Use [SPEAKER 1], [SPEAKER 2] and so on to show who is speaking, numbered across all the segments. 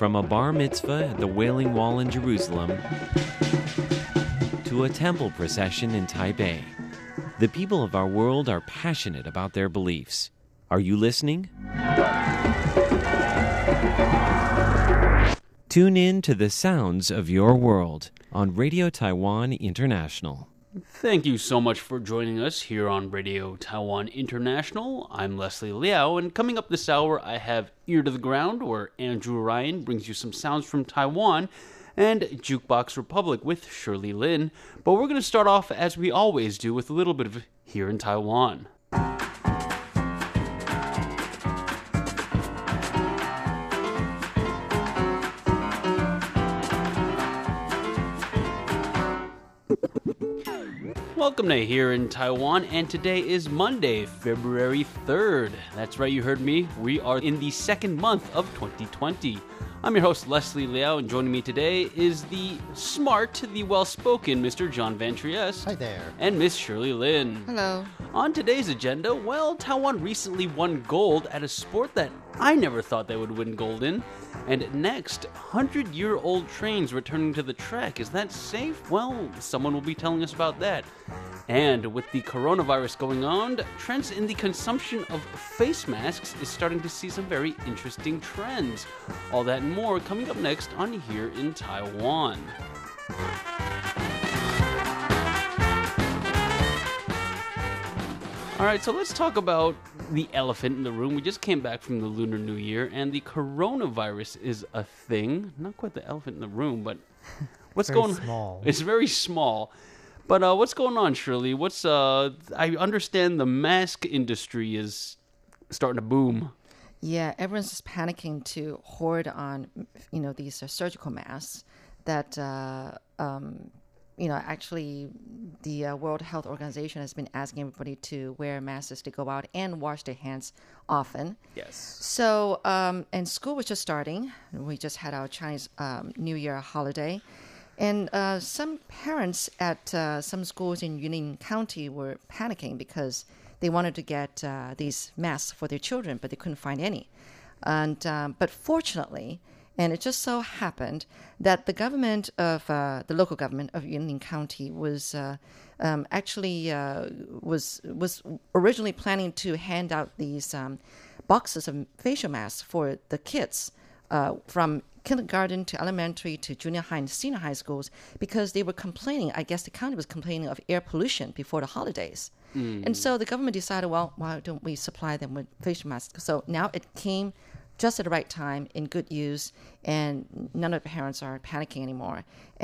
[SPEAKER 1] From a bar mitzvah at the Wailing Wall in Jerusalem to a temple procession in Taipei, the people of our world are passionate about their beliefs. Are you listening? Tune in to the sounds of your world on Radio Taiwan International.
[SPEAKER 2] Thank you so much for joining us here on Radio Taiwan International. I'm Leslie Liao, and coming up this hour, I have Ear to the Ground, where Andrew Ryan brings you some sounds from Taiwan, and Jukebox Republic with Shirley Lin. But we're going to start off, as we always do, with a little bit of Here in Taiwan. Welcome to Here in Taiwan, and today is Monday, February 3rd. That's right, you heard me. We are in the second month of 2020. I'm your host, Leslie Liao, and joining me today is the smart, the well spoken Mr. John Van Trieste.
[SPEAKER 3] Hi there.
[SPEAKER 2] And Miss Shirley Lin.
[SPEAKER 4] Hello.
[SPEAKER 2] On today's agenda, well, Taiwan recently won gold at a sport that I never thought they would win gold in. And next, 100 year old trains returning to the track. Is that safe? Well, someone will be telling us about that. And with the coronavirus going on, trends in the consumption of face masks is starting to see some very interesting trends. All that and more coming up next on Here in Taiwan. All right, so let's talk about the elephant in the room. We just came back from the Lunar New Year, and the coronavirus is a thing. Not quite the elephant in the room, but what's
[SPEAKER 3] Very
[SPEAKER 2] going?
[SPEAKER 3] small.
[SPEAKER 2] It's very small. But uh, what's going on, Shirley? What's uh? I understand the mask industry is starting to boom.
[SPEAKER 4] Yeah, everyone's just panicking to hoard on, you know, these uh, surgical masks that, uh, um, you know, actually the uh, World Health Organization has been asking everybody to wear masks to go out and wash their hands often.
[SPEAKER 2] Yes.
[SPEAKER 4] So, um, and school was just starting. We just had our Chinese um, New Year holiday. And uh, some parents at uh, some schools in Yunlin County were panicking because they wanted to get uh, these masks for their children, but they couldn't find any. And um, but fortunately, and it just so happened that the government of uh, the local government of Yunlin County was uh, um, actually uh, was was originally planning to hand out these um, boxes of facial masks for the kids uh, from kindergarten to elementary to junior high and senior high schools because they were complaining. I guess the county was complaining of air pollution before the holidays. And so the government decided, well, why don't we supply them with facial masks? So now it came just at the right time in good use, and none of the parents are panicking anymore,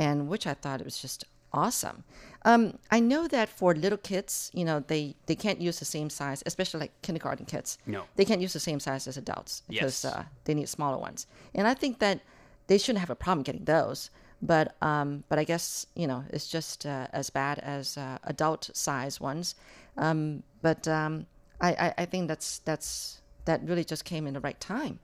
[SPEAKER 4] and which I thought it was just awesome. Um, I know that for little kids, you know, they, they can't use the same size, especially like kindergarten kids.
[SPEAKER 2] No.
[SPEAKER 4] They can't use the same size as adults because
[SPEAKER 2] Yes.
[SPEAKER 4] uh, they need smaller ones. And I think that they shouldn't have a problem getting those. But um, but I guess you know it's just uh, as bad as uh, adult size ones. Um, but um, I, I I think that's that's that really just came in the right time.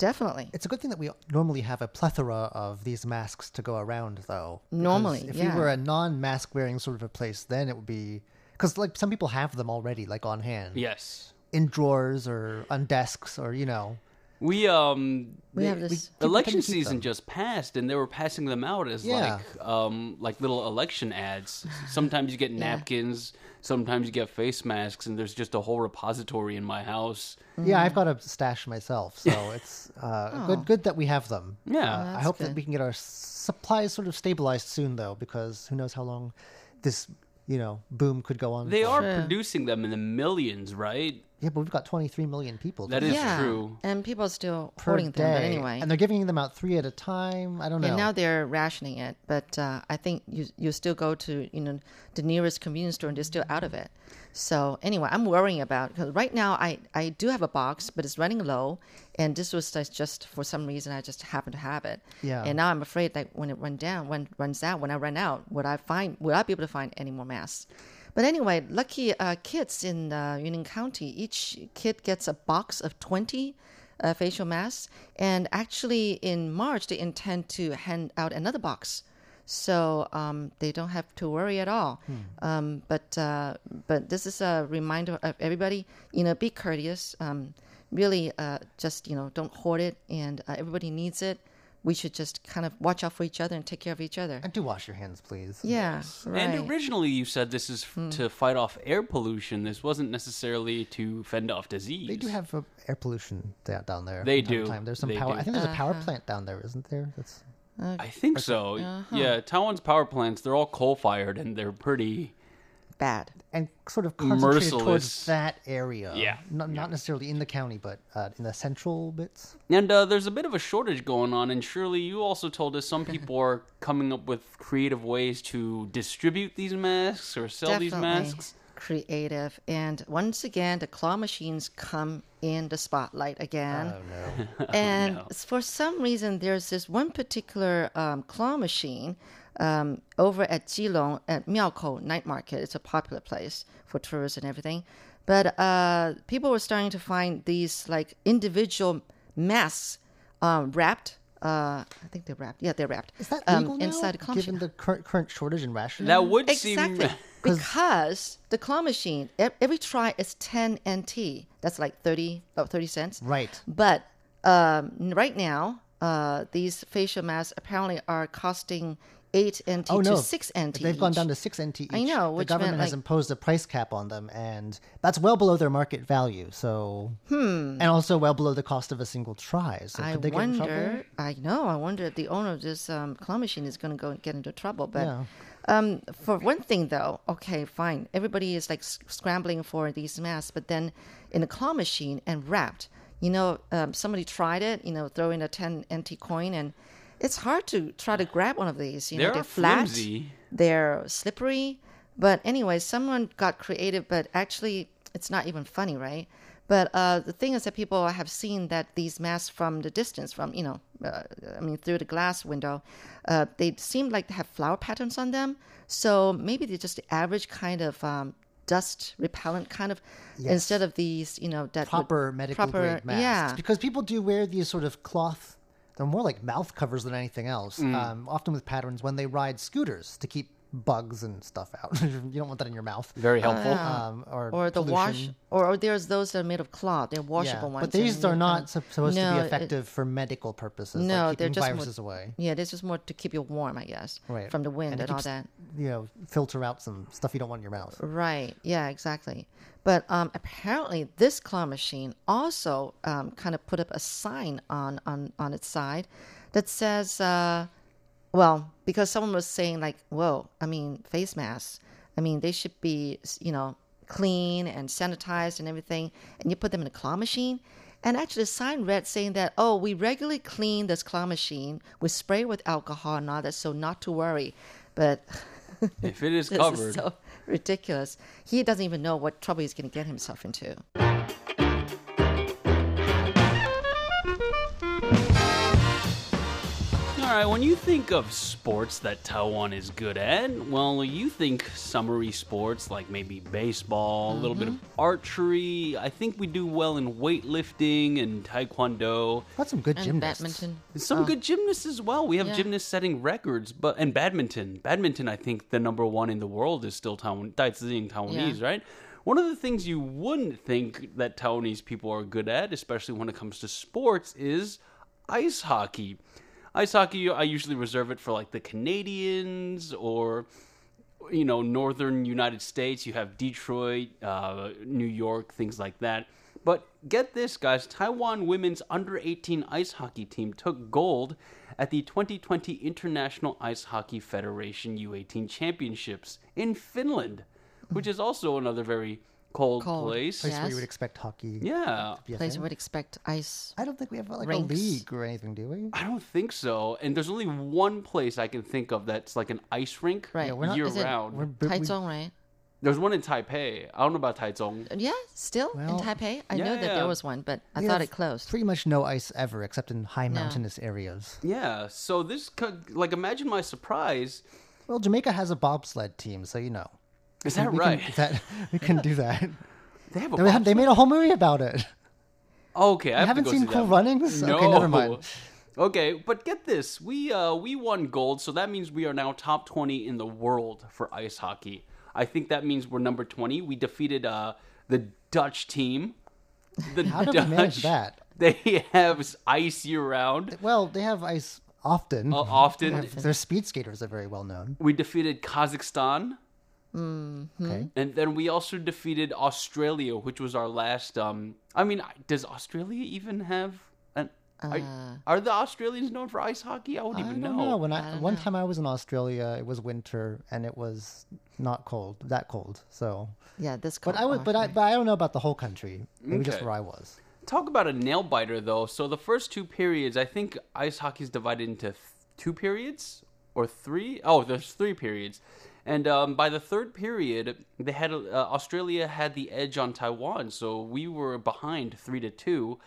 [SPEAKER 4] Definitely.
[SPEAKER 3] It's a good thing that we normally have a plethora of these masks to go around, though.
[SPEAKER 4] Normally,
[SPEAKER 3] if
[SPEAKER 4] yeah.
[SPEAKER 3] we were a non-mask wearing sort of a place, then it would be because like some people have them already, like on hand,
[SPEAKER 2] Yes.
[SPEAKER 3] in drawers or on desks, or you know.
[SPEAKER 2] We um
[SPEAKER 4] We have this-
[SPEAKER 3] Keep-
[SPEAKER 2] election season
[SPEAKER 3] them.
[SPEAKER 2] just passed and they were passing them out as
[SPEAKER 3] Yeah.
[SPEAKER 2] like um like little election ads. Sometimes you get napkins, sometimes you get face masks and there's just a whole repository in my house.
[SPEAKER 3] Yeah, I've got a stash myself, so it's uh, good. Good that we have them.
[SPEAKER 2] Yeah.
[SPEAKER 3] Uh, I
[SPEAKER 4] that's
[SPEAKER 3] hope that we can get our supplies sort of stabilized soon, though, because who knows how long this you know boom could go on.
[SPEAKER 2] They
[SPEAKER 3] for.
[SPEAKER 2] are
[SPEAKER 4] Sure.
[SPEAKER 2] producing them in the millions, right?
[SPEAKER 3] Yeah, but we've got 23 million people.
[SPEAKER 2] That is
[SPEAKER 4] yeah.
[SPEAKER 2] true.
[SPEAKER 4] And people are still
[SPEAKER 3] per
[SPEAKER 4] hoarding them. But anyway.
[SPEAKER 3] and they're giving them out three at a time. I don't know.
[SPEAKER 4] And now they're rationing it, but uh, I think you you still go to you know the nearest convenience store and they're still out of it. So anyway, I'm worrying about because right now I I do have a box, but it's running low, and this was just, just for some reason I just happened to have it.
[SPEAKER 3] Yeah.
[SPEAKER 4] And now I'm afraid that when it run down, when runs out, when I run out, would I find will I be able to find any more masks? But anyway, lucky uh, kids in uh, Yunlin County, each kid gets a box of 20 uh, facial masks. And actually, in March, they intend to hand out another box. So um, they don't have to worry at all. Um, but uh, but this is a reminder of everybody, you know, be courteous. Um, really, uh, just you know, don't hoard it, and uh, everybody needs it. We should just kind of watch out for each other and take care of each other.
[SPEAKER 3] And do wash your hands, please.
[SPEAKER 4] Yeah, right. Hmm.
[SPEAKER 2] And originally, you said this is f- to fight off air pollution. This wasn't necessarily to fend off disease.
[SPEAKER 3] They do have uh, air pollution da- down there.
[SPEAKER 2] They
[SPEAKER 3] from time to
[SPEAKER 2] do.
[SPEAKER 3] Time. There's some
[SPEAKER 2] They
[SPEAKER 3] power.
[SPEAKER 2] do.
[SPEAKER 3] I think there's a power
[SPEAKER 4] Uh-huh.
[SPEAKER 3] plant down there, isn't there? That's
[SPEAKER 2] I think so.
[SPEAKER 4] Uh-huh.
[SPEAKER 2] Yeah, Taiwan's power plants, they're all coal fired and they're pretty.
[SPEAKER 4] Bad.
[SPEAKER 3] and sort of concentrated
[SPEAKER 2] Merciless.
[SPEAKER 3] towards that area.
[SPEAKER 2] Yeah.
[SPEAKER 3] Not, not necessarily in the county, but uh, in the central bits.
[SPEAKER 2] And uh, there's a bit of a shortage going on. And surely you also told us some people are coming up with creative ways to distribute these masks or sell these masks.
[SPEAKER 4] creative. And once again, the claw machines come in the spotlight again.
[SPEAKER 3] Oh no.
[SPEAKER 4] and
[SPEAKER 2] no.
[SPEAKER 4] for some reason, there's this one particular um, claw machine um, over at Jilong at Miaokou Night Market. It's a popular place for tourists and everything. But uh, people were starting to find these like individual masks um, wrapped. Uh, I think they're wrapped. Yeah, they're wrapped.
[SPEAKER 3] Is that
[SPEAKER 4] um,
[SPEAKER 3] legal now,
[SPEAKER 4] inside a claw machine.
[SPEAKER 3] given the current, current shortage in rationing?
[SPEAKER 2] That would
[SPEAKER 4] Exactly.
[SPEAKER 2] seem.
[SPEAKER 4] Because the claw machine, e- every try is 10 NT. That's like 30, oh, 30 cents.
[SPEAKER 3] Right.
[SPEAKER 4] But um, right now, uh, these facial masks apparently are costing 8 NT
[SPEAKER 3] Oh no,
[SPEAKER 4] to 6 NT.
[SPEAKER 3] They've gone down to six NT. Each.
[SPEAKER 4] I know,
[SPEAKER 3] The government
[SPEAKER 4] meant,
[SPEAKER 3] has imposed a price cap on them, and that's well below their market value. So, hmm. and also well below the cost of a single try. So,
[SPEAKER 4] I
[SPEAKER 3] could they get in trouble?
[SPEAKER 4] wonder. I know. I wonder if the owner of this um, claw machine is going to go and get into trouble. But
[SPEAKER 3] Yeah.
[SPEAKER 4] um, for one thing, though, okay, fine. Everybody is like scrambling for these masks, but then in a claw machine and wrapped. You know, um, somebody tried it. You know, throw in a ten NT coin, and it's hard to try to grab one of these. You know,
[SPEAKER 2] They're
[SPEAKER 4] they're flat,
[SPEAKER 2] flimsy.
[SPEAKER 4] they're slippery. But anyway, someone got creative, but actually, it's not even funny, right? But uh, the thing is that people have seen that these masks from the distance, from you know, uh, I mean, through the glass window, uh, they seem like they have flower patterns on them. So maybe they're just the average kind of um, dust repellent kind of, instead of these, you know, that would-
[SPEAKER 3] proper medical
[SPEAKER 4] proper,
[SPEAKER 3] grade masks.
[SPEAKER 4] Yeah,
[SPEAKER 3] Because people do wear these sort of cloth. They're more like mouth covers than anything else.
[SPEAKER 4] Mm.
[SPEAKER 3] Um, often with patterns when they ride scooters to keep bugs and stuff out. you don't want that in your mouth.
[SPEAKER 2] Very helpful.
[SPEAKER 3] Um, or
[SPEAKER 4] or the wash, or, or there's those that are made of cloth. They're
[SPEAKER 3] Yeah,
[SPEAKER 4] washable ones.
[SPEAKER 3] but these are not
[SPEAKER 4] can-
[SPEAKER 3] sup- supposed to
[SPEAKER 4] No,
[SPEAKER 3] be
[SPEAKER 4] it-
[SPEAKER 3] effective for medical purposes.
[SPEAKER 4] No,
[SPEAKER 3] like
[SPEAKER 4] they're just
[SPEAKER 3] viruses
[SPEAKER 4] more,
[SPEAKER 3] away.
[SPEAKER 4] Yeah, this is more to keep you warm, I guess,
[SPEAKER 3] Right.
[SPEAKER 4] from the wind
[SPEAKER 3] And
[SPEAKER 4] and,
[SPEAKER 3] it
[SPEAKER 4] all that.
[SPEAKER 3] You know, filter out some stuff you don't want in your mouth.
[SPEAKER 4] Right. Yeah, exactly. But um, apparently, this claw machine also um, kind of put up a sign on on on its side that says, uh, well, because someone was saying like, "Whoa, I mean, face masks. I mean, they should be, you know, clean and sanitized and everything." And you put them in a claw machine. And actually, the sign read saying that, "Oh, we regularly clean this claw machine. We spray with alcohol and all that, so not to worry." But
[SPEAKER 2] if it is
[SPEAKER 4] this
[SPEAKER 2] covered.
[SPEAKER 4] is so ridiculous. He doesn't even know what trouble he's going to get himself into.
[SPEAKER 2] All right, when you think of sports that Taiwan is good at, well, you think summery sports like maybe baseball, a little bit of
[SPEAKER 4] Mm-hmm.
[SPEAKER 2] archery. I think we do well in weightlifting and taekwondo.
[SPEAKER 3] That's some good
[SPEAKER 4] And
[SPEAKER 3] gymnasts.
[SPEAKER 4] badminton.
[SPEAKER 2] Some good gymnasts as well. We have
[SPEAKER 4] Yeah.
[SPEAKER 2] gymnasts setting records, but and badminton. Badminton, I think the number one in the world is still Taiwan, Tai Tzu-ying Taiwanese,
[SPEAKER 4] Yeah.
[SPEAKER 2] right? One of the things you wouldn't think that Taiwanese people are good at, especially when it comes to sports, is ice hockey. Ice hockey, I usually reserve it for like the Canadians or you know northern United States. You have Detroit, uh, New York, things like that. But get this, guys! Taiwan women's under 18 ice hockey team took gold at the 2020 International Ice Hockey Federation U18 Championships in Finland, which is also another very cold,
[SPEAKER 4] Cold.
[SPEAKER 2] place.
[SPEAKER 3] Place where you would expect hockey.
[SPEAKER 2] Yeah,
[SPEAKER 3] to be a
[SPEAKER 4] Place
[SPEAKER 3] thing.
[SPEAKER 4] would expect ice.
[SPEAKER 3] I don't think we have like
[SPEAKER 4] Rinks.
[SPEAKER 3] a league or anything, do we?
[SPEAKER 2] I don't think so. And there's only one place I can think of that's like an ice rink
[SPEAKER 4] Right.
[SPEAKER 3] Yeah, we're not-
[SPEAKER 2] year
[SPEAKER 4] Is it
[SPEAKER 2] round.
[SPEAKER 3] We're, but we-
[SPEAKER 4] Taichung, right?
[SPEAKER 2] There's one in Taipei. I don't know about Taichung.
[SPEAKER 4] Yeah, still
[SPEAKER 3] Well,
[SPEAKER 4] in Taipei. I
[SPEAKER 2] yeah,
[SPEAKER 4] know that
[SPEAKER 2] yeah.
[SPEAKER 4] there was one, but I
[SPEAKER 3] we
[SPEAKER 4] thought
[SPEAKER 3] have
[SPEAKER 4] it closed.
[SPEAKER 3] Pretty much no ice ever, except in high
[SPEAKER 4] No.
[SPEAKER 3] mountainous areas.
[SPEAKER 2] Yeah, so this co- like imagine my surprise.
[SPEAKER 3] Well, Jamaica has a bobsled team, so you know.
[SPEAKER 2] Is that
[SPEAKER 3] we
[SPEAKER 2] right?
[SPEAKER 3] Can, that, we can do that.
[SPEAKER 2] They have a
[SPEAKER 3] They, had- they made a whole movie about it.
[SPEAKER 2] Okay, I have
[SPEAKER 3] haven't seen
[SPEAKER 2] see
[SPEAKER 3] Cool. Runnings?
[SPEAKER 2] No.
[SPEAKER 3] Okay, never mind.
[SPEAKER 2] Okay, but get this. We uh we won gold, so that means we are now top 20 in the world for ice hockey. I think that means we're number 20. We defeated uh the Dutch team. The
[SPEAKER 3] How did
[SPEAKER 2] Dutch,
[SPEAKER 3] we manage that?
[SPEAKER 2] They have ice year round.
[SPEAKER 3] Well, they have ice often.
[SPEAKER 2] Uh, often.
[SPEAKER 3] Their speed skaters are very well known.
[SPEAKER 2] We defeated Kazakhstan.
[SPEAKER 3] Okay.
[SPEAKER 2] And then we also defeated Australia, which was our last. Um, I mean, does Australia even have an? Are, are the Australians known for ice hockey? I wouldn't
[SPEAKER 3] I
[SPEAKER 2] even
[SPEAKER 3] don't know. When I, one time I was in Australia, it was winter and it was not cold, that cold. So,
[SPEAKER 4] Yeah, this.
[SPEAKER 3] but I would, but I, but I don't know about the whole country. Maybe just where I was.
[SPEAKER 2] Talk about a nail biter, though. So the first two periods, I think ice hockey is divided into th- two periods or three. Oh, there's three periods, and um, by the third period, they had uh, Australia had the edge on Taiwan, so we were behind three to two,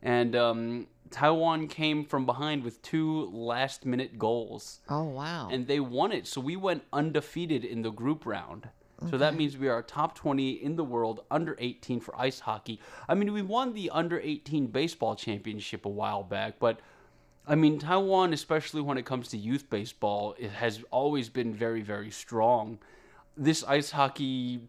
[SPEAKER 2] and um, Taiwan came from behind with two last-minute goals.
[SPEAKER 4] Oh wow.
[SPEAKER 2] and they won it. So we went undefeated in the group round. So that means we are top 20 in the world under 18 for ice hockey. I mean, we won the under 18 baseball championship a while back, but I mean, Taiwan, especially when it comes to youth baseball, it has always been very, very strong. This ice hockey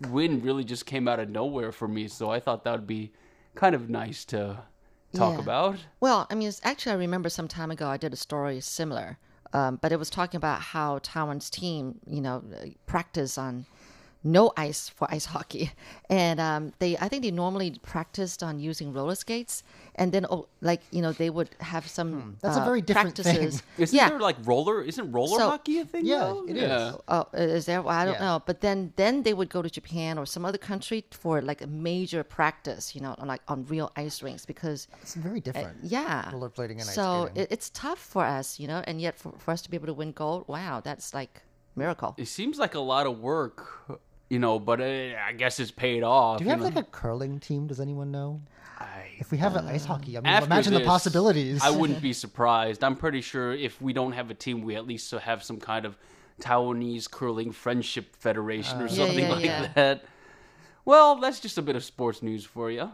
[SPEAKER 2] win really just came out of nowhere for me, so I thought that would be kind of nice to talk
[SPEAKER 4] Yeah.
[SPEAKER 2] about.
[SPEAKER 4] Well, I mean, actually, I remember some time ago I did a story similar, um, but it was talking about how Taiwan's team, you know, practice on no ice for ice hockey, and um, they, I think they normally practiced on using roller skates, and then oh, like you know they would have some.
[SPEAKER 3] That's a
[SPEAKER 4] uh,
[SPEAKER 3] very different thing.
[SPEAKER 2] Isn't
[SPEAKER 4] yeah.
[SPEAKER 2] there like roller? Isn't roller
[SPEAKER 4] So-
[SPEAKER 2] hockey a thing?
[SPEAKER 3] Yeah,
[SPEAKER 2] though?
[SPEAKER 3] it is.
[SPEAKER 4] Oh, is there? Well, I don't
[SPEAKER 3] Yeah.
[SPEAKER 4] know. But then, then they would go to Japan or some other country for like a major practice, you know, on like on real ice rinks because
[SPEAKER 3] It's very different.
[SPEAKER 4] Uh, yeah.
[SPEAKER 3] Rollerblading and ice
[SPEAKER 4] so it, it's tough for us, you know, and yet for, for us to be able to win gold, wow, that's like miracle.
[SPEAKER 2] It seems like a lot of work, you know, but uh, I guess it's paid off.
[SPEAKER 3] Do we have
[SPEAKER 2] you
[SPEAKER 3] like a curling team? Does anyone know?
[SPEAKER 2] I-
[SPEAKER 3] If we have an ice hockey, I mean, imagine the possibilities.
[SPEAKER 2] I wouldn't be surprised. I'm pretty sure if we don't have a team, we at least have some kind of Taiwanese curling friendship federation or
[SPEAKER 3] Uh,
[SPEAKER 4] Yeah,
[SPEAKER 2] something
[SPEAKER 4] yeah,
[SPEAKER 2] like
[SPEAKER 4] yeah.
[SPEAKER 2] that. Well, that's just a bit of sports news for you.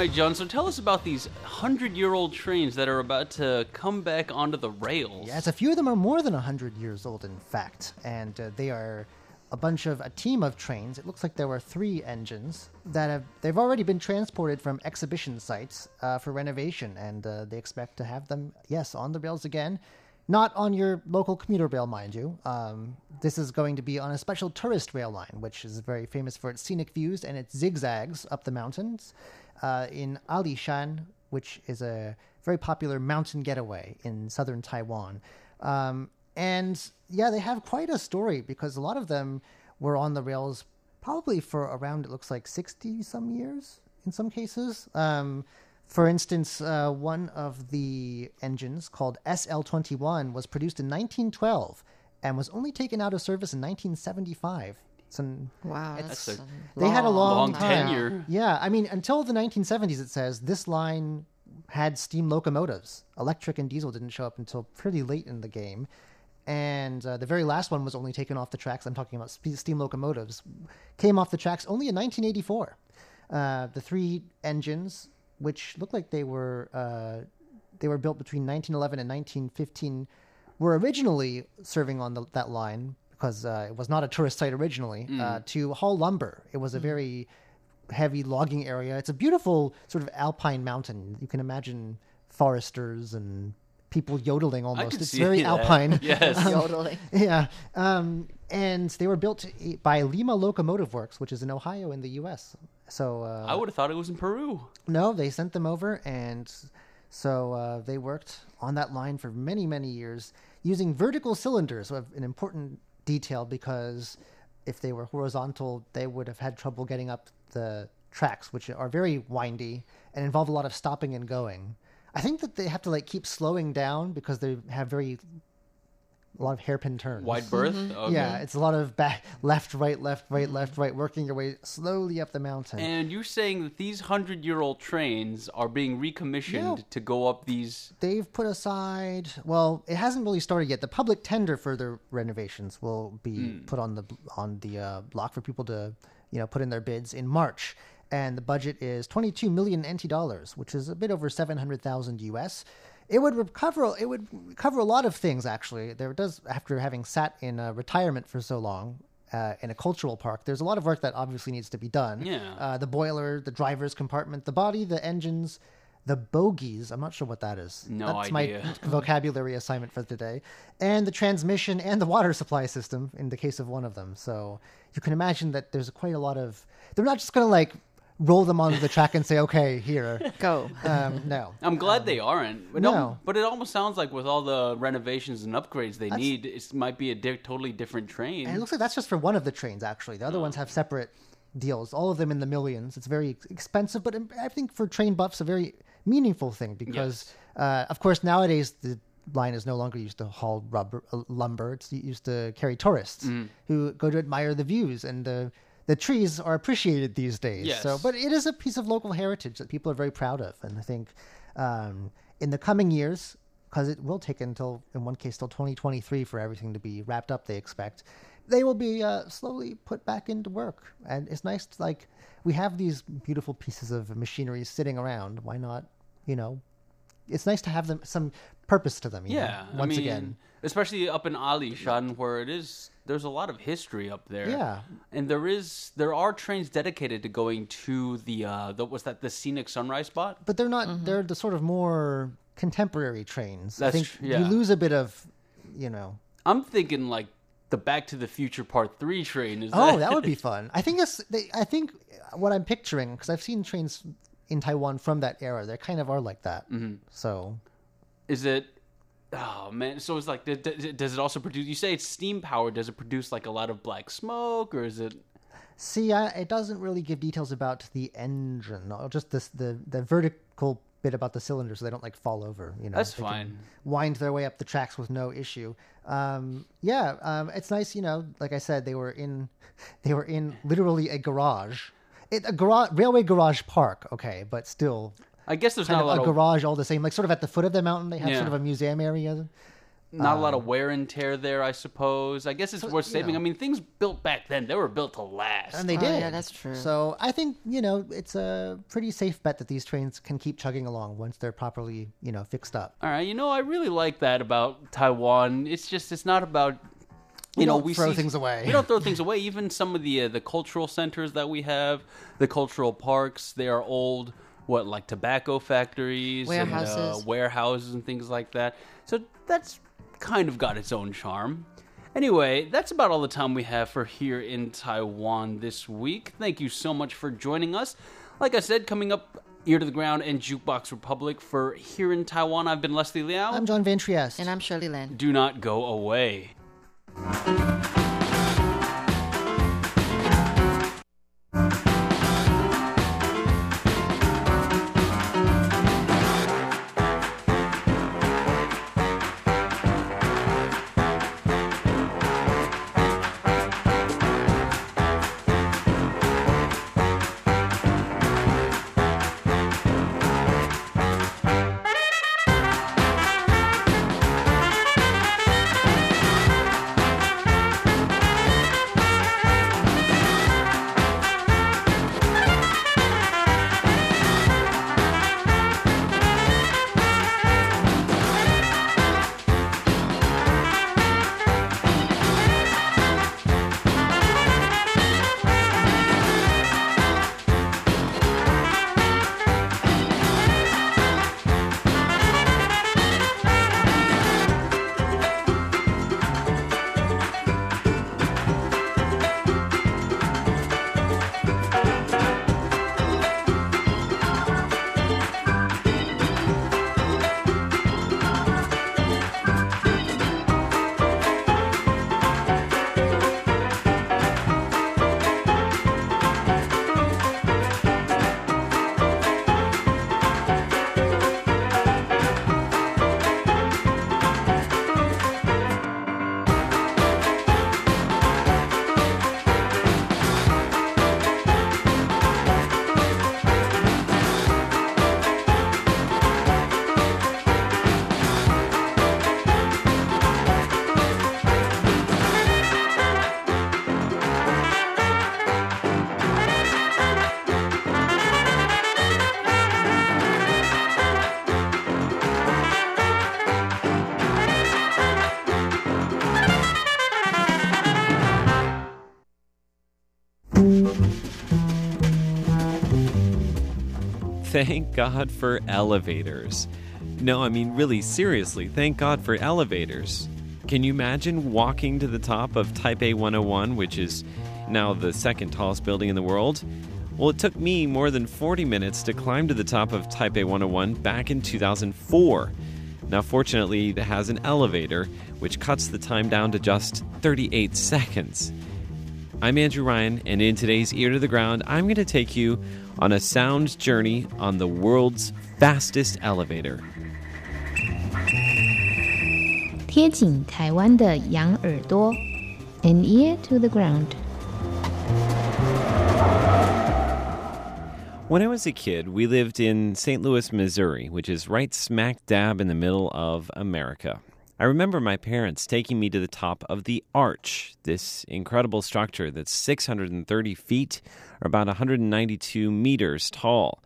[SPEAKER 2] Right, John. So tell us about these hundred-year-old trains that are about to come back onto the rails.
[SPEAKER 3] Yes, a few of them are more than 100 years old, in fact. And uh, they are a bunch of, a team of trains. It looks like there were three engines that have, they've already been transported from exhibition sites uh, for renovation. And uh, they expect to have them, yes, on the rails again. Not on your local commuter rail, mind you. Um, this is going to be on a special tourist rail line, which is very famous for its scenic views and its zigzags up the mountains uh, in Alishan, which is a very popular mountain getaway in southern Taiwan. Um, and yeah, they have quite a story because a lot of them were on the rails probably for around, it looks like 60 some years in some cases. Um, for instance, uh, one of the engines called SL21 was produced in 1912 and was only taken out of service in 1975. It's an,
[SPEAKER 4] Wow,
[SPEAKER 3] It's-
[SPEAKER 4] that's,
[SPEAKER 2] a-
[SPEAKER 3] they had a long,
[SPEAKER 2] Long
[SPEAKER 3] time.
[SPEAKER 2] tenure.
[SPEAKER 3] Yeah, I mean, until the 1970s, it says this line had steam locomotives. Electric and diesel didn't show up until pretty late in the game. And uh, the very last one was only taken off the tracks. I'm talking about steam locomotives. Came off the tracks only in 1984. Uh, the three engines, which looked like they were uh, they were built between 1911 and 1915, were originally serving on the, that line because uh, it was not a tourist site originally uh, to haul lumber. It was a very heavy logging area. It's a beautiful sort of alpine mountain. You can imagine foresters and people yodeling almost.
[SPEAKER 2] could
[SPEAKER 3] It's
[SPEAKER 2] see
[SPEAKER 3] very
[SPEAKER 2] that.
[SPEAKER 3] alpine.
[SPEAKER 2] Yes.
[SPEAKER 4] Yodeling.
[SPEAKER 3] yeah. Um, and they were built by Lima Locomotive Works, which is in Ohio in the U.S. So uh,
[SPEAKER 2] I would have thought it was in Peru.
[SPEAKER 3] no, they sent them over, and so uh, they worked on that line for many, many years using vertical cylinders, of an important detail because if they were horizontal, they would have had trouble getting up the tracks, which are very windy and involve a lot of stopping and going. I think that they have to like keep slowing down because they have very a lot of hairpin turns.
[SPEAKER 2] Wide berth. Okay.
[SPEAKER 3] Yeah, it's a lot of back, left, right, left, right, left, right, working your way slowly up the mountain.
[SPEAKER 2] And you're saying that these hundred-year-old trains are being recommissioned
[SPEAKER 3] Yeah.
[SPEAKER 2] to go up these?
[SPEAKER 3] they've put aside well it hasn't really started yet the public tender for the renovations will be put on the on the uh, block for people to you know put in their bids in march and the budget is 22 million NT dollars which is a bit over 700,000 US it would recover it would cover a lot of things actually there does after having sat in uh, retirement for so long uh, in a cultural park, there's a lot of work that obviously needs to be done.
[SPEAKER 2] Yeah.
[SPEAKER 3] Uh, the boiler, the driver's compartment, the body, the engines, the bogies. I'm not sure what that is.
[SPEAKER 2] No
[SPEAKER 3] That's
[SPEAKER 2] idea.
[SPEAKER 3] my vocabulary assignment for today. And the transmission and the water supply system in the case of one of them. So you can imagine that there's quite a lot of. They're not just going to like roll them onto the track and say, okay, here.
[SPEAKER 4] Go.
[SPEAKER 3] Um, no.
[SPEAKER 2] I'm glad they aren't. But,
[SPEAKER 3] no.
[SPEAKER 2] no. but it almost sounds like with all the renovations and upgrades they need, it might be a di- totally different train.
[SPEAKER 3] And it looks like that's just for one of the trains, actually. The other ones have separate deals, all of them in the millions. It's very expensive, but um, I think for train buffs, a very meaningful thing because, uh, of course, nowadays the line is no longer used to haul rubber, uh, lumber. It's used to carry tourists
[SPEAKER 2] Mm-hmm.
[SPEAKER 3] who go to admire the views and the. The trees are appreciated these days.
[SPEAKER 2] Yes.
[SPEAKER 3] So, but it is a piece of local heritage that people are very proud of, and I think um, in the coming years, because it will take until, in one case, till 2023 for everything to be wrapped up. They expect they will be uh, slowly put back into work, and it's nice. To, like we have these beautiful pieces of machinery sitting around. Why not? You know, it's nice to have them some purpose to them. you know,
[SPEAKER 2] yeah.
[SPEAKER 3] once
[SPEAKER 2] I mean,
[SPEAKER 3] again.
[SPEAKER 2] especially up in Alishan where it is there's a lot of history up there.
[SPEAKER 3] Yeah.
[SPEAKER 2] And there is there are trains dedicated to going to the uh the was that the scenic sunrise spot?
[SPEAKER 3] But they're not. They're the sort of more contemporary trains.
[SPEAKER 2] That's
[SPEAKER 3] I think
[SPEAKER 2] tr- yeah.
[SPEAKER 3] you lose a bit of, you know.
[SPEAKER 2] I'm thinking like the Back to the Future Part 3 train is
[SPEAKER 3] Oh, that would be fun. I think it's. They, I think what I'm picturing because I've seen trains in Taiwan from that era. They kind of are like that.
[SPEAKER 2] Mm-hmm.
[SPEAKER 3] So
[SPEAKER 2] Is it? Oh man! So it's like, does it also produce? You say it's steam powered. Does it produce like a lot of black smoke, or is it?
[SPEAKER 3] See, I, it doesn't really give details about the engine, or just this the the vertical bit about the cylinders, so they don't like fall over. You know,
[SPEAKER 2] That's
[SPEAKER 3] They
[SPEAKER 2] fine.
[SPEAKER 3] Wind their way up the tracks with no issue. Um, yeah, um, it's nice. You know, like I said, they were in they were in literally a garage, it, a garage railway garage park. Okay, but still.
[SPEAKER 2] I guess there's
[SPEAKER 3] Kind
[SPEAKER 2] not
[SPEAKER 3] of
[SPEAKER 2] a
[SPEAKER 3] a
[SPEAKER 2] of
[SPEAKER 3] garage all the same, like sort of at the foot of the mountain. They have
[SPEAKER 2] Yeah.
[SPEAKER 3] sort of a museum area.
[SPEAKER 2] not a lot of wear and tear there. I suppose. I guess it's worth
[SPEAKER 3] you
[SPEAKER 2] saving.
[SPEAKER 3] know.
[SPEAKER 2] I mean, things built back then they were built to last.
[SPEAKER 3] And they
[SPEAKER 4] Oh,
[SPEAKER 3] did.
[SPEAKER 4] yeah, that's true.
[SPEAKER 3] So I think you know it's a pretty safe bet that these trains can keep chugging along once they're properly you know fixed up.
[SPEAKER 2] All right, you know, I really like that about Taiwan. It's just it's not about you
[SPEAKER 3] We
[SPEAKER 2] know
[SPEAKER 3] don't
[SPEAKER 2] we
[SPEAKER 3] throw
[SPEAKER 2] see-
[SPEAKER 3] things away.
[SPEAKER 2] We don't throw things away. Even some of the uh, the cultural centers that we have, the cultural parks, they are old. What like tobacco factories, and, uh,
[SPEAKER 4] Warehouses.
[SPEAKER 2] warehouses, and things like that. So that's kind of got its own charm. Anyway, that's about all the time we have for here in Taiwan this week. Thank you so much for joining us. Like I said, coming up, Ear to the Ground and Jukebox Republic for here in Taiwan. I've been Leslie Liao.
[SPEAKER 3] I'm John Van Trieste.
[SPEAKER 4] And I'm Shirley Lin.
[SPEAKER 2] Do not go away.
[SPEAKER 1] God for elevators. No, I mean, really, seriously, thank God for elevators. Can you imagine walking to the top of Taipei 101, which is now the second tallest building in the world? Well, it took me more than 40 minutes to climb to the top of Taipei 101 back in 2004. Now, fortunately, it has an elevator, which cuts the time down to just 38 seconds. I'm Andrew Ryan, and in today's Ear to the Ground, I'm going to take you on a sound journey on the world's fastest elevator.
[SPEAKER 5] 贴紧台湾的羊耳朵，an ear to the
[SPEAKER 1] ground。When I was a kid, we lived in St. Louis, Missouri, which is right smack dab in the middle of America. I remember my parents taking me to the top of the Arch, this incredible structure that's 630 feet, or about 192 meters tall.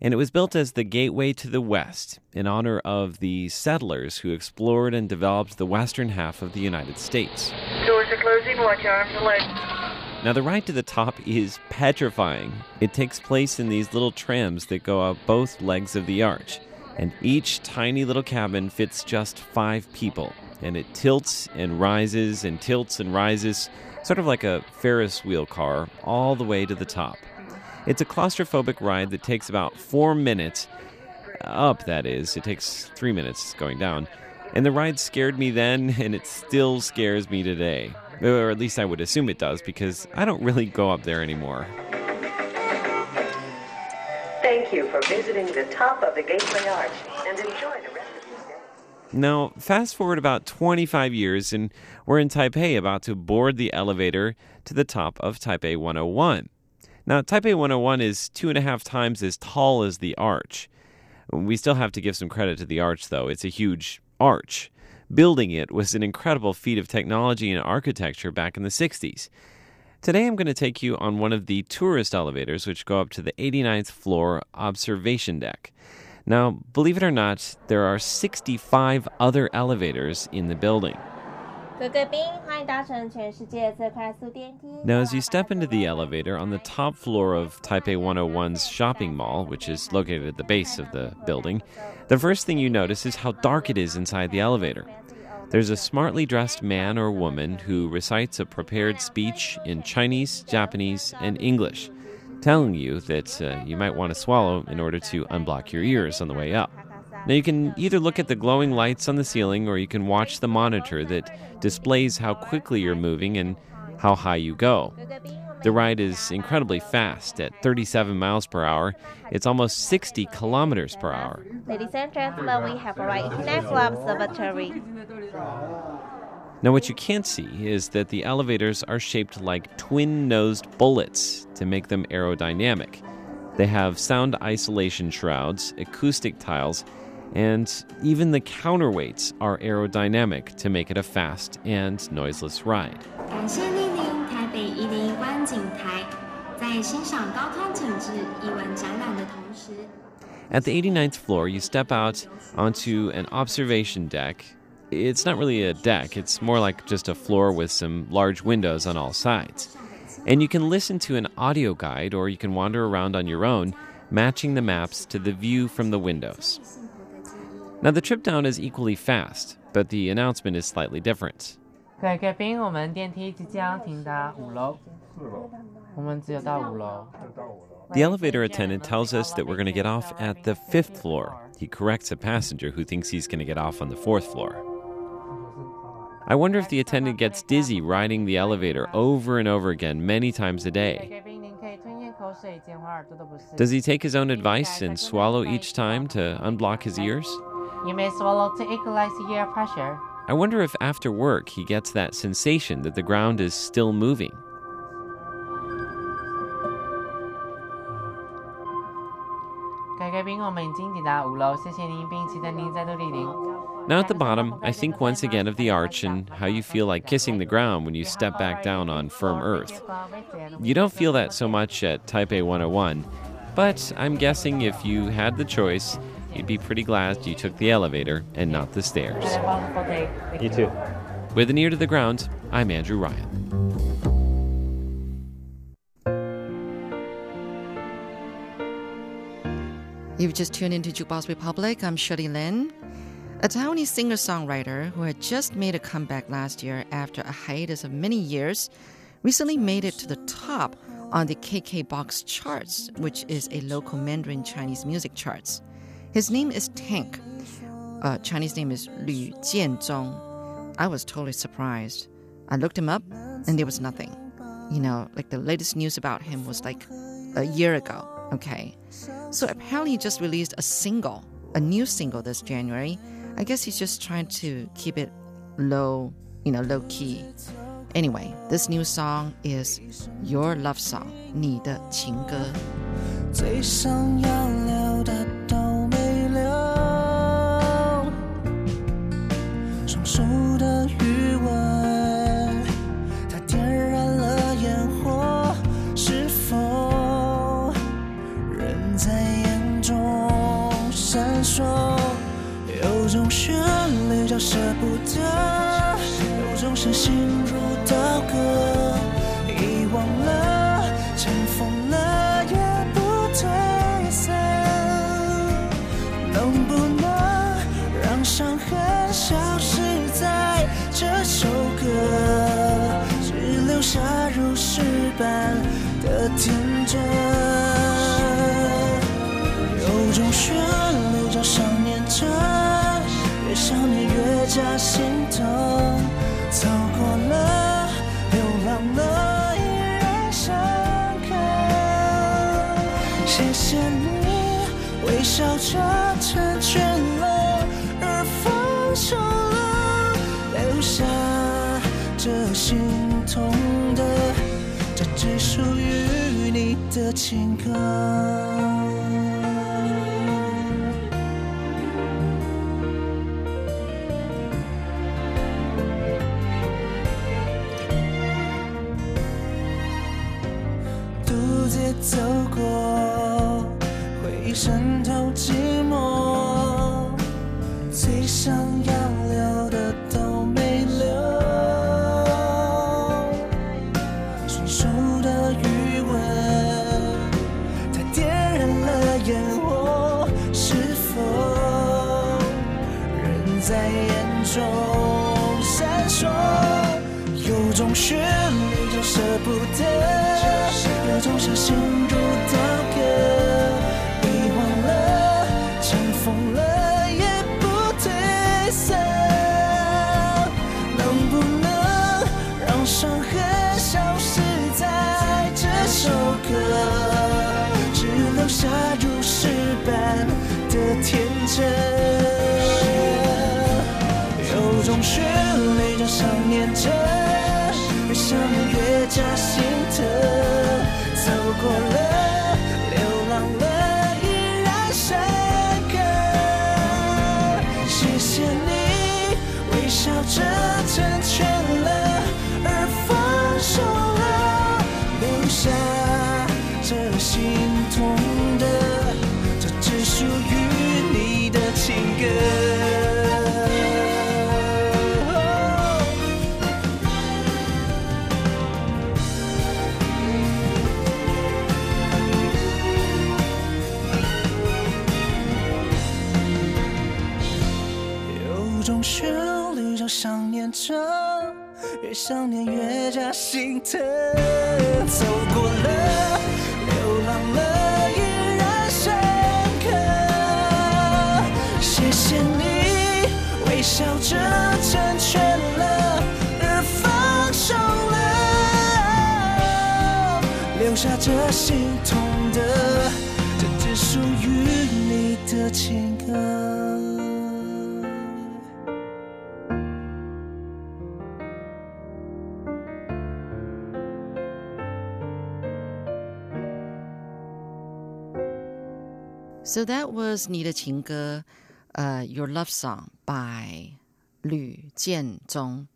[SPEAKER 1] And it was built as the gateway to the West in honor of the settlers who explored and developed the western half of the United States.
[SPEAKER 6] Doors are closing. Watch arms legs.
[SPEAKER 1] Now, the ride to the top is petrifying. It takes place in these little trams that go up both legs of the arch, and each tiny little cabin fits just five people. And it tilts and rises and tilts and rises, sort of like a Ferris wheel car, all the way to the top. It's a claustrophobic ride that takes about four minutes up, that is. It takes three minutes going down. And the ride scared me then, and it still scares me today. Or at least I would assume it does, because I don't really go up there anymore.
[SPEAKER 6] Thank you for visiting the top of the Gateway Arch and enjoy the rest.
[SPEAKER 1] Now, fast forward about 25 years, and we're in Taipei about to board the elevator to the top of Taipei 101. Now, Taipei 101 is two and a half times as tall as the arch. We still have to give some credit to the arch, though. It's a huge arch. Building it was an incredible feat of technology and architecture back in the 60s. Today, I'm going to take you on one of the tourist elevators, which go up to the 89th floor observation deck. Now, believe it or not, there are 65 other elevators in the building. Now, as you step into the elevator on the top floor of Taipei 101's shopping mall, which is located at the base of the building, the first thing you notice is how dark it is inside the elevator. There's a smartly dressed man or woman who recites a prepared speech in Chinese, Japanese, and English telling you that uh, you might want to swallow in order to unblock your ears on the way up. Now, you can either look at the glowing lights on the ceiling or you can watch the monitor that displays how quickly you're moving and how high you go. The ride is incredibly fast at 37 miles per hour. It's almost 60 kilometers per hour.
[SPEAKER 7] Ladies and gentlemen, we have arrived at International Observatory.
[SPEAKER 1] Now, what you can't see is that the elevators are shaped like twin nosed bullets to make them aerodynamic. They have sound isolation shrouds, acoustic tiles, and even the counterweights are aerodynamic to make it a fast and noiseless ride.
[SPEAKER 8] 感谢莅临台北一零一观景台，在欣赏高空景致艺文展览的同时，
[SPEAKER 1] At the 89th floor, you step out onto an observation deck. It's not really a deck, it's more like just a floor with some large windows on all sides. And you can listen to an audio guide or you can wander around on your own, matching the maps to the view from the windows. Now, the trip down is equally fast, but the announcement is slightly different.
[SPEAKER 9] 各位贵宾，我们电梯即将停达五楼。我们只有到五楼。
[SPEAKER 1] The elevator attendant tells us that we're going to get off at the fifth floor. He corrects a passenger who thinks he's going to get off on the fourth floor. I wonder if the attendant gets dizzy riding the elevator over and over again many times a day. Does he take his own advice and swallow each time to unblock his ears?
[SPEAKER 9] You may swallow to equalize ear pressure.
[SPEAKER 1] I wonder if after work he gets that sensation that the ground is still moving. Now at the bottom, I think once again of the arch and how you feel like kissing the ground when you step back down on firm earth. You don't feel that so much at Taipei 101, but I'm guessing if you had the choice, you'd be pretty glad you took the elevator and not the stairs. You too. With an ear to the ground, I'm Andrew Ryan.
[SPEAKER 4] You've just tuned into Jukebox Republic. I'm Shirley Lin. A Taiwanese singer songwriter who had just made a comeback last year after a hiatus of many years recently made it to the top on the KK Box charts, which is a local Mandarin Chinese music charts. His name is Tank. Uh, Chinese name is Lü Jianzhong. I was totally surprised. I looked him up, and there was nothing. You know, like the latest news about him was like a year ago. Okay, so apparently he just released a single, a new single this January. I guess he's just trying to keep it low, you know, low key. Anyway, this new song is Your Love Song, 你的情歌。
[SPEAKER 10] 最想要留 种旋律叫想念着，越想念越加心疼。走过了，流浪了，依然深刻。谢谢你微笑着成全了，而放手了，留下这心痛的，这只属于你的情歌。真？有种旋律叫想念着，越想念越加心疼。走过了，心疼。走过了，流浪了，依然深刻。谢谢你微笑着成全了，而放手了，留下这心
[SPEAKER 4] So that was 你的情歌, uh, Your Love Song by Lü Jianzhong,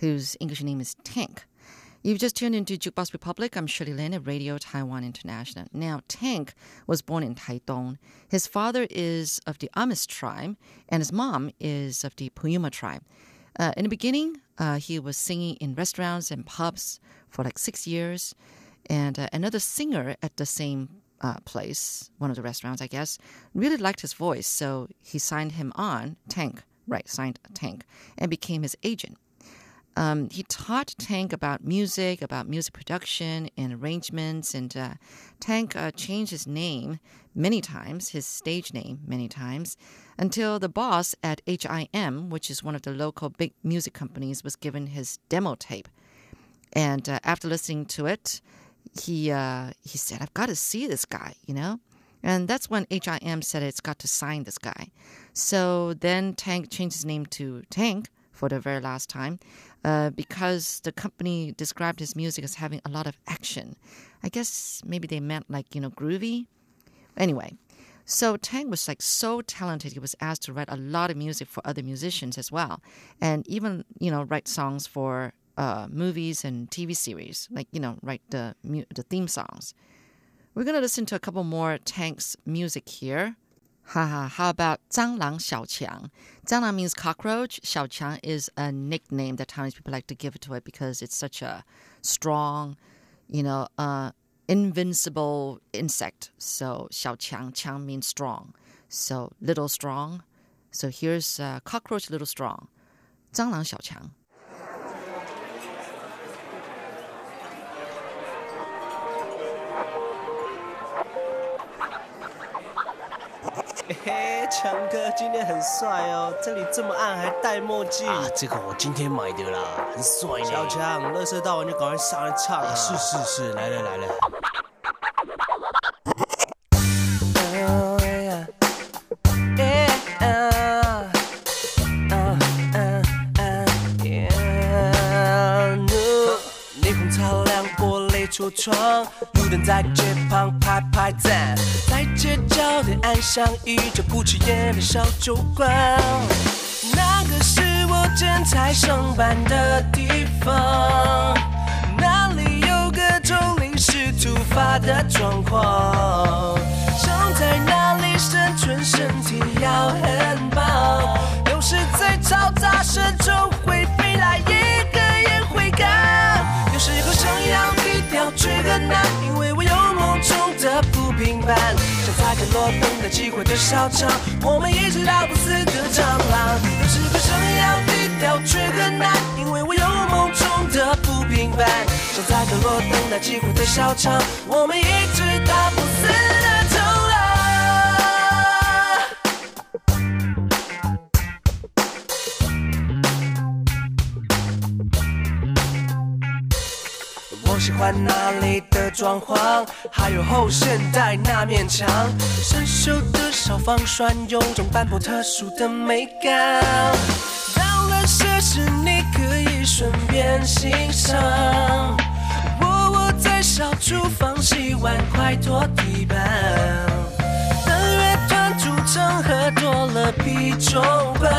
[SPEAKER 4] whose English name is Tank. You've just tuned into Jukebox Republic. I'm Shirley Lin at Radio Taiwan International. Now, Tank was born in Taitung. His father is of the Amis tribe, and his mom is of the Puyuma tribe. Uh, in the beginning, uh, he was singing in restaurants and pubs for like six years. And uh, another singer at the same uh, place, one of the restaurants, I guess, really liked his voice, so he signed him on, Tank, right, signed Tank, and became his agent. Um, he taught Tank about music, about music production and arrangements, and uh, Tank uh, changed his name many times, his stage name many times, until the boss at HIM, which is one of the local big music companies, was given his demo tape. And uh, after listening to it, he uh, he said, "I've got to see this guy," you know. And that's when HIM said it's got to sign this guy. So then Tank changed his name to Tank for the very last time uh, because the company described his music as having a lot of action. I guess maybe they meant like, you know, groovy. Anyway, so Tank was like so talented. He was asked to write a lot of music for other musicians as well, and even you know write songs for uh, movies and TV series, like you know write the mu- the theme songs. We're gonna listen to a couple more Tank's music here. Haha, how about 蟑螂小强? 蟑螂 means cockroach. 小强 is a nickname that Chinese people like to give to it because it's such a strong, you know, uh, invincible insect. So 小强, qiang means strong. So little strong. So here's uh, cockroach little strong. 蟑螂小强.
[SPEAKER 11] 嘿嘿，强哥今天很帅哦，这里这么暗还戴墨镜
[SPEAKER 12] 啊，这个我今天买的啦，很帅呢。
[SPEAKER 11] 小强，乐色到完就赶快上来唱啊！
[SPEAKER 12] 是是是，来了来了。
[SPEAKER 11] 霓虹擦亮玻璃橱窗，路灯在街旁拍拍站，在街角的暗巷一着不起眼的小酒馆，那个是我剪彩上班的地方，那里有各种临时突发的状况，想在那里生存，身体要很棒，有时在嘈杂声中会飞来一个烟灰缸。有时候想要要去很难，因为我有梦中的不平凡，像在角落等待机会的小场，我们一直到不死的蟑螂。有时候想要低调却很难，因为我有梦中的不平凡，像在角落等待机会的小场，我们一直那里的装潢，还有后现代那面墙，生锈的消防栓有种斑驳特殊的美感。到了设施，你可以顺便欣赏。我窝在小厨房洗碗，快拖地板。当乐团主唱喝多了啤酒罐，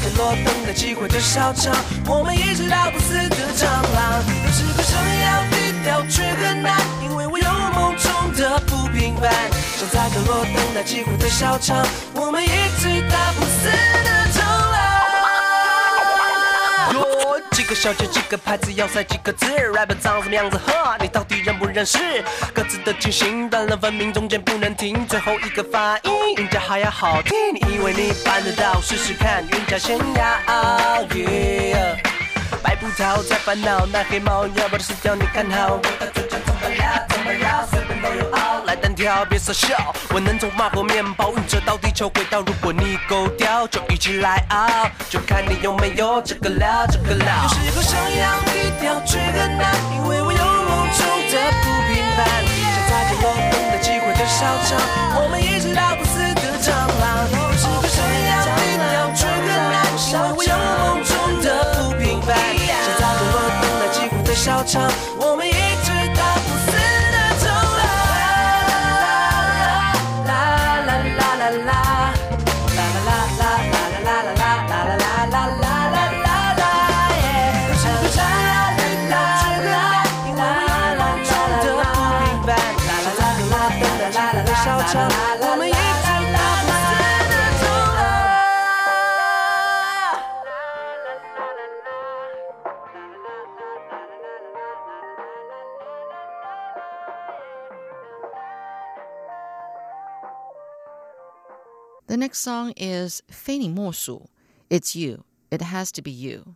[SPEAKER 11] 角落灯的机会的小场，我们一直打不死的蟑螂。有时候想要低调却很难，因为我有梦中的不平凡，像踩着落等待机会的小场，我们一直打不死的。哟，几个小姐几个牌子要塞几个字，rap 长什么样子呵？你到底认不认识？各自的进行断了分明，中间不能停，最后一个发音韵脚还要好听。你以为你办得到？试试看，韵脚先要。Yeah 白葡萄在烦恼，那黑猫要把它撕掉，你看好。我的嘴角怎么了？怎么了？随便都有。来单挑，别傻笑。我能从马和面包运着到地球轨道，如果你够屌，就一起来熬。就看你有没有这个料，这个料。有时候想要低调却很难，因为我有梦中的不平凡，想踩着落灯的机会的小场，我们一直打不死的蟑螂。有时候想要低调却很难，因为我有梦中的不平凡，想踩着落灯的机会的小场，
[SPEAKER 4] next song is 非你莫属. It's you. It has to be you.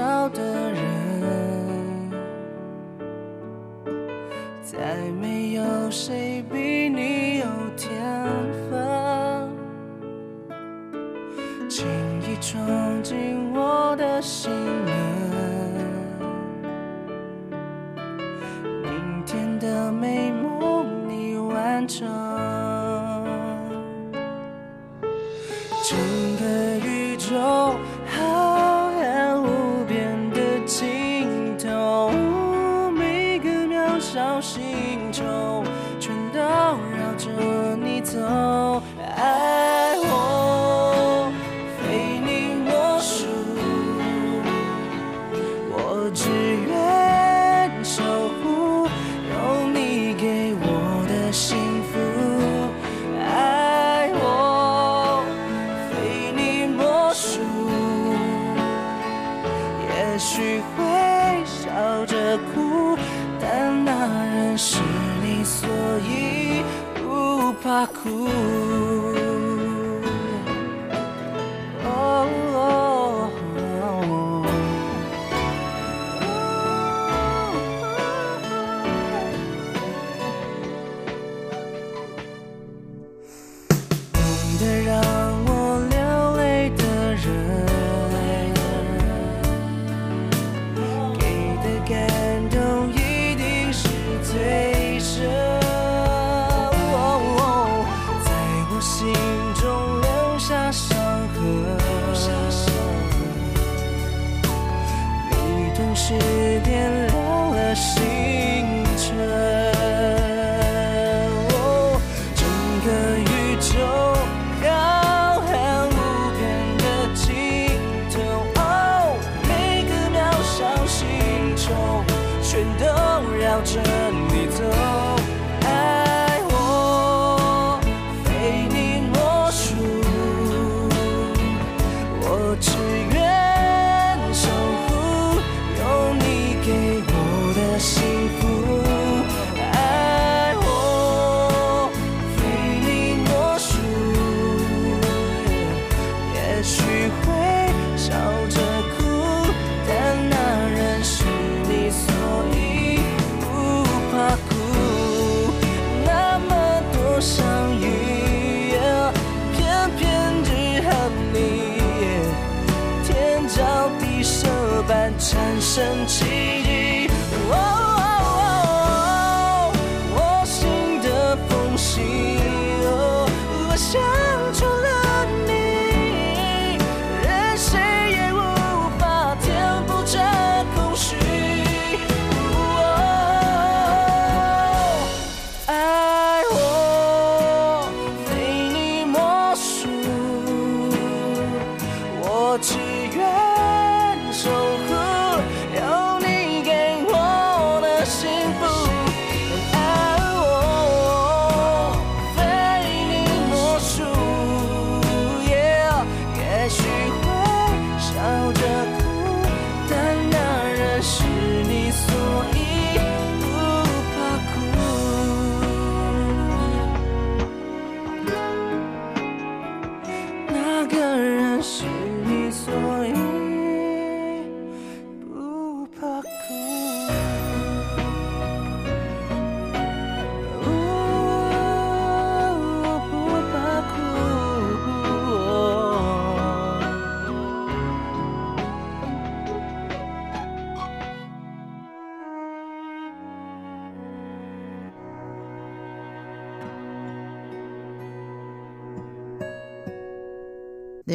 [SPEAKER 10] 笑的人再没有谁比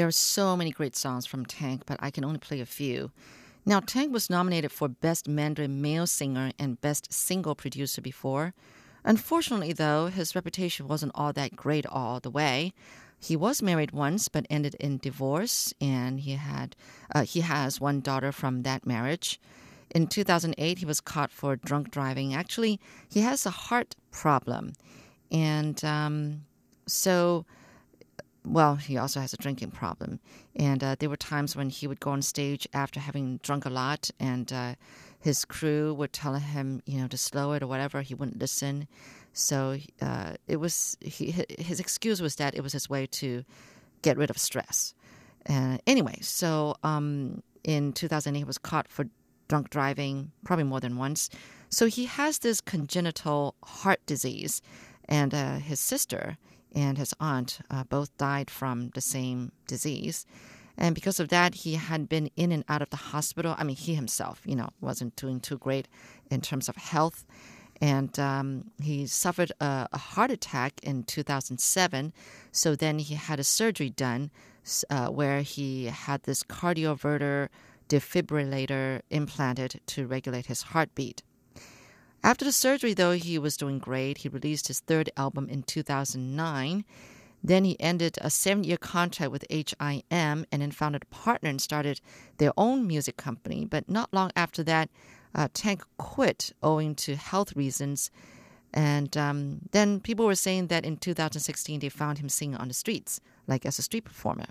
[SPEAKER 4] There are so many great songs from Tank, but I can only play a few. Now, Tank was nominated for Best Mandarin Male Singer and Best Single Producer before. Unfortunately, though, his reputation wasn't all that great all the way. He was married once, but ended in divorce, and he had uh, he has one daughter from that marriage. In 2008, he was caught for drunk driving. Actually, he has a heart problem, and um, so well, he also has a drinking problem. And uh, there were times when he would go on stage after having drunk a lot, and uh, his crew would tell him, you know, to slow it or whatever. He wouldn't listen. So uh, it was he, his excuse was that it was his way to get rid of stress. Uh, anyway, so um, in 2008, he was caught for drunk driving, probably more than once. So he has this congenital heart disease, and uh, his sister and his aunt uh, both died from the same disease. And because of that, he had been in and out of the hospital. I mean, he himself, you know, wasn't doing too great in terms of health. And um, he suffered a, a, heart attack in 2007. So then he had a surgery done uh, where he had this cardioverter defibrillator implanted to regulate his heartbeat. After the surgery, though, he was doing great. He released his third album in 2009. Then he ended a seven year contract with HIM and then founded a partner and started their own music company. But not long after that, uh, Tank quit owing to health reasons. And um, then people were saying that in 2016 they found him singing on the streets, like as a street performer.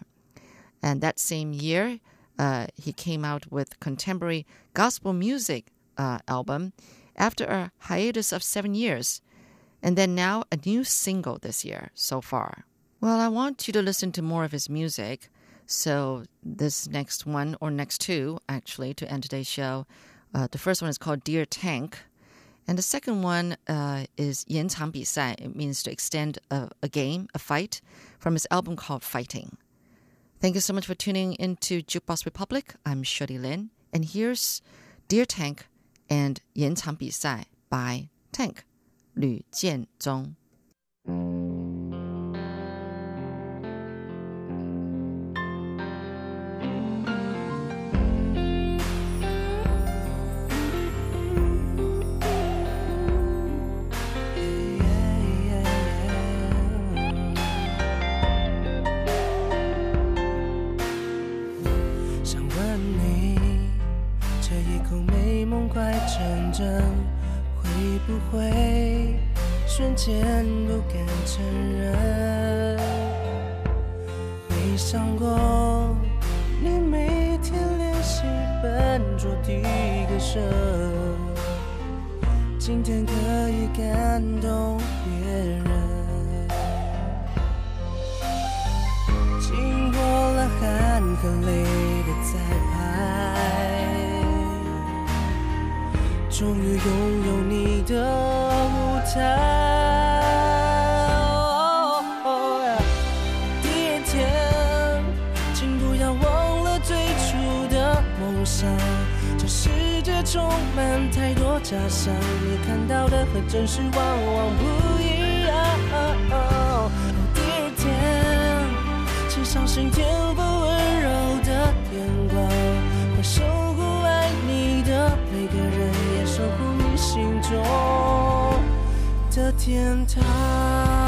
[SPEAKER 4] And that same year, uh, he came out with contemporary gospel music uh, album after a hiatus of seven years, and then now a new single this year so far. Well, I want you to listen to more of his music. So, this next one, or next two, actually, to end today's show, uh, the first one is called Dear Tank. And the second one uh, is 延长比赛. It means to extend a, a game, a fight, from his album called Fighting. Thank you so much for tuning into Jukebox Republic. I'm Shirley Lin. And here's Dear Tank and 延长比赛 by Tank 吕建中。
[SPEAKER 10] 快成真，会不会瞬间不敢承认，没想过你每天练习笨拙的歌声，今天可以感动别人。经过了汗和泪的彩终于拥有你的舞台。第二天，请不要忘了最初的梦想。这世界充满太多假象，你看到的和真实往往不一样。第二天，请相信天不温柔的眼光。中的天堂。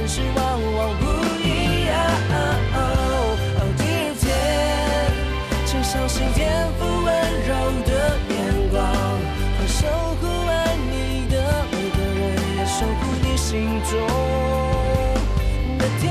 [SPEAKER 10] 现实往往不一样。第二天，请相信天赋温柔的眼光，会守护爱你的每个人，也守护你心中的天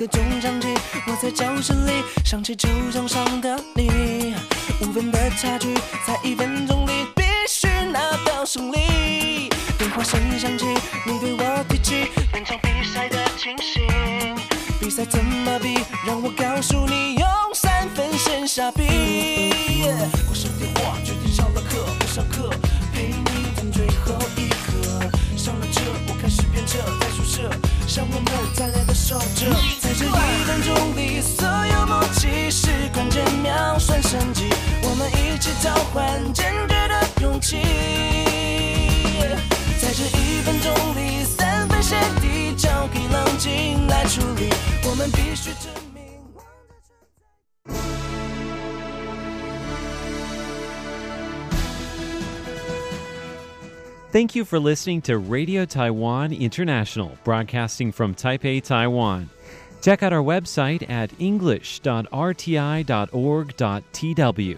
[SPEAKER 10] on. 下个中场季，我在教室里想起球场上的你，五分的差距，在一分钟里必须拿到胜利。电话声响处理，我们必须证明。
[SPEAKER 1] Thank you for listening to Radio Taiwan International, broadcasting from Taipei, Taiwan. Check out our website at english.rti.org.tw.